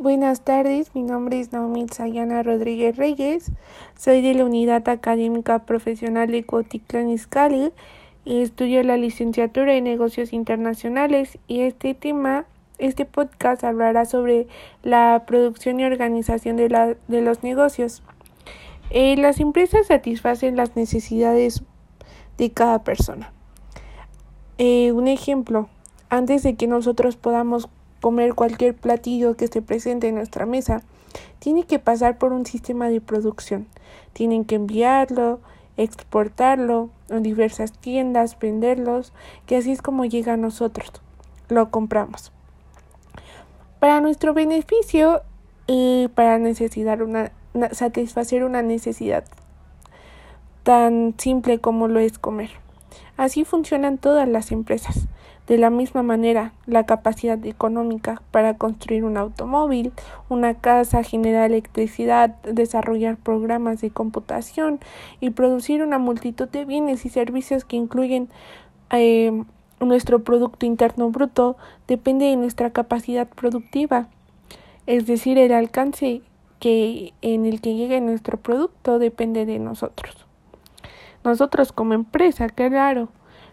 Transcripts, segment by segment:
Buenas tardes, mi nombre es Naomi Sayana Rodríguez Reyes, soy de la Unidad Académica Profesional de Cotitlán Izcalli y estudio la licenciatura en Negocios Internacionales y este tema, este podcast hablará sobre la producción y organización de, la, de los negocios. Eh, las empresas satisfacen las necesidades de cada persona. Eh, un ejemplo, antes de que nosotros podamos comer cualquier platillo que se presente en nuestra mesa, tiene que pasar por un sistema de producción. Tienen que enviarlo, exportarlo a diversas tiendas, venderlos, que así es como llega a nosotros. Lo compramos. Para nuestro beneficio y para satisfacer una necesidad tan simple como lo es comer. Así funcionan todas las empresas. De la misma manera, la capacidad económica para construir un automóvil, una casa, generar electricidad, desarrollar programas de computación y producir una multitud de bienes y servicios que incluyen eh, nuestro Producto Interno Bruto depende de nuestra capacidad productiva, es decir, el alcance que en el que llegue nuestro producto depende de nosotros. Nosotros como empresa, claro,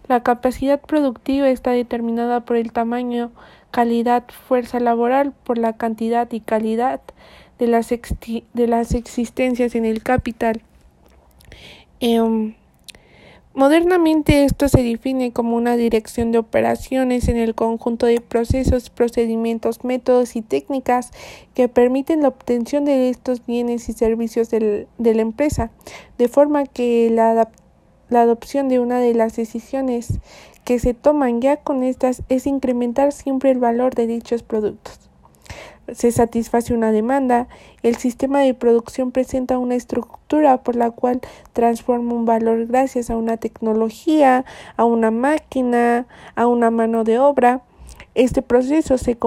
la capacidad productiva está determinada por el tamaño, calidad, fuerza laboral, por la cantidad y calidad de las, de las existencias en el capital. Em, modernamente esto se define como una dirección de operaciones en el conjunto de procesos, procedimientos, métodos y técnicas que permiten la obtención de estos bienes y servicios de la empresa, de forma que la la adopción de una de las decisiones que se toman ya con estas es incrementar siempre el valor de dichos productos. Se satisface una demanda, el sistema de producción presenta una estructura por la cual transforma un valor gracias a una tecnología, a una máquina, a una mano de obra. Este proceso se,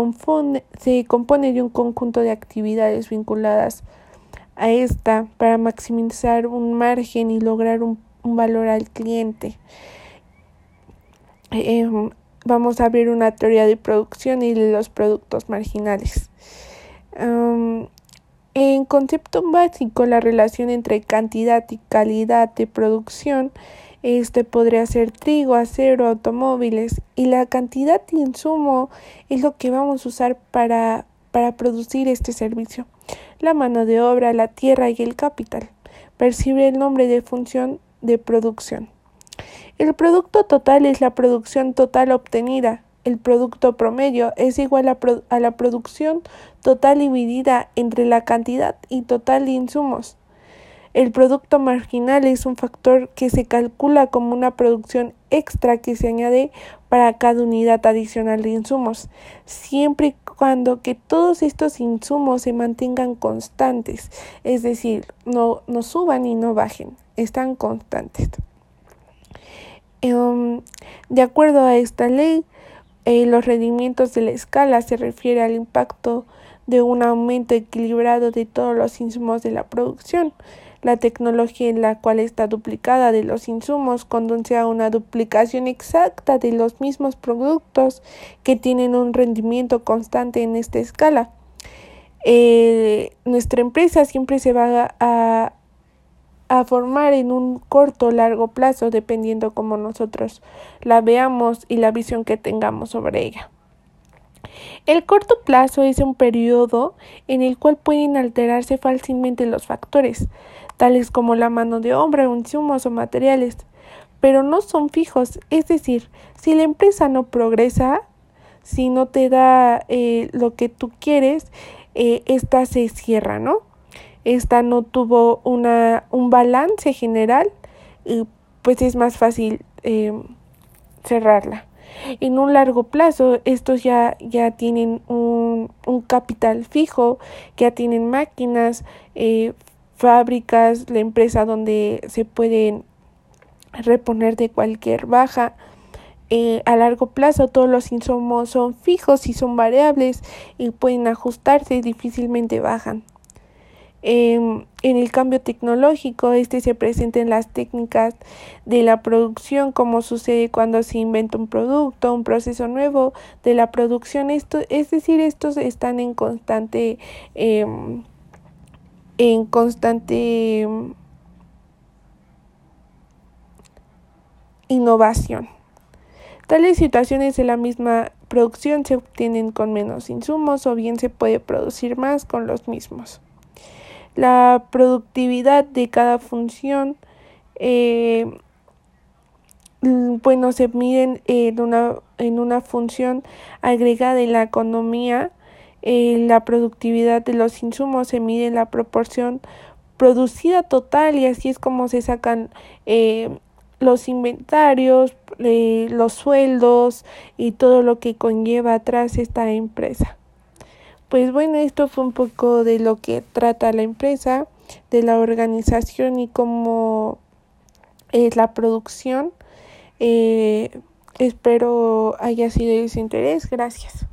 se compone de un conjunto de actividades vinculadas a esta para maximizar un margen y lograr un un valor al cliente. Em, vamos a ver una teoría de producción y los productos marginales. en concepto básico, la relación entre cantidad y calidad de producción este podría ser trigo, acero, automóviles y la cantidad de insumo es lo que vamos a usar para, para producir este servicio. La mano de obra, la tierra y el capital. Percibe el nombre de función de producción. El producto total es la producción total obtenida. El producto promedio es igual a, la producción total dividida entre la cantidad y total de insumos. El producto marginal es un factor que se calcula como una producción extra que se añade para cada unidad adicional de insumos, siempre y cuando que todos estos insumos se mantengan constantes, es decir, no, no suban y no bajen están constantes. Em, de acuerdo a esta ley, eh, los rendimientos de la escala se refiere al impacto de un aumento equilibrado de todos los insumos de la producción. La tecnología en la cual está duplicada de los insumos conduce a una duplicación exacta de los mismos productos que tienen un rendimiento constante en esta escala. Eh, nuestra empresa siempre se va a, a formar en un corto o largo plazo dependiendo como nosotros la veamos y la visión que tengamos sobre ella. El corto plazo es un periodo en el cual pueden alterarse fácilmente los factores, tales como la mano de obra, insumos o materiales, pero no son fijos, es decir, si la empresa no progresa, si no te da eh, lo que tú quieres, eh, esta se cierra, ¿no? Esta no tuvo una, un balance general, y pues es más fácil em, cerrarla. En un largo plazo, estos ya, ya tienen un, un capital fijo, ya tienen máquinas, eh, fábricas, la empresa donde se pueden reponer de cualquier baja. Eh, a largo plazo todos los insumos son fijos y son variables y pueden ajustarse y difícilmente bajan. Em, en el cambio tecnológico, este se presenta en las técnicas de la producción, como sucede cuando se inventa un producto, un proceso nuevo de la producción. Esto, es decir, estos están en constante, em, en constante em, innovación. Tales situaciones de la misma producción se obtienen con menos insumos o bien se puede producir más con los mismos. La productividad de cada función, eh, bueno, se mide en una, en una función agregada en la economía. Eh, la productividad de los insumos se mide en la proporción producida total y así es como se sacan eh, los inventarios, los sueldos y todo lo que conlleva atrás esta empresa. Pues bueno, esto fue un poco de lo que trata la empresa, de la organización y cómo es la producción. Eh, espero haya sido de su interés. Gracias.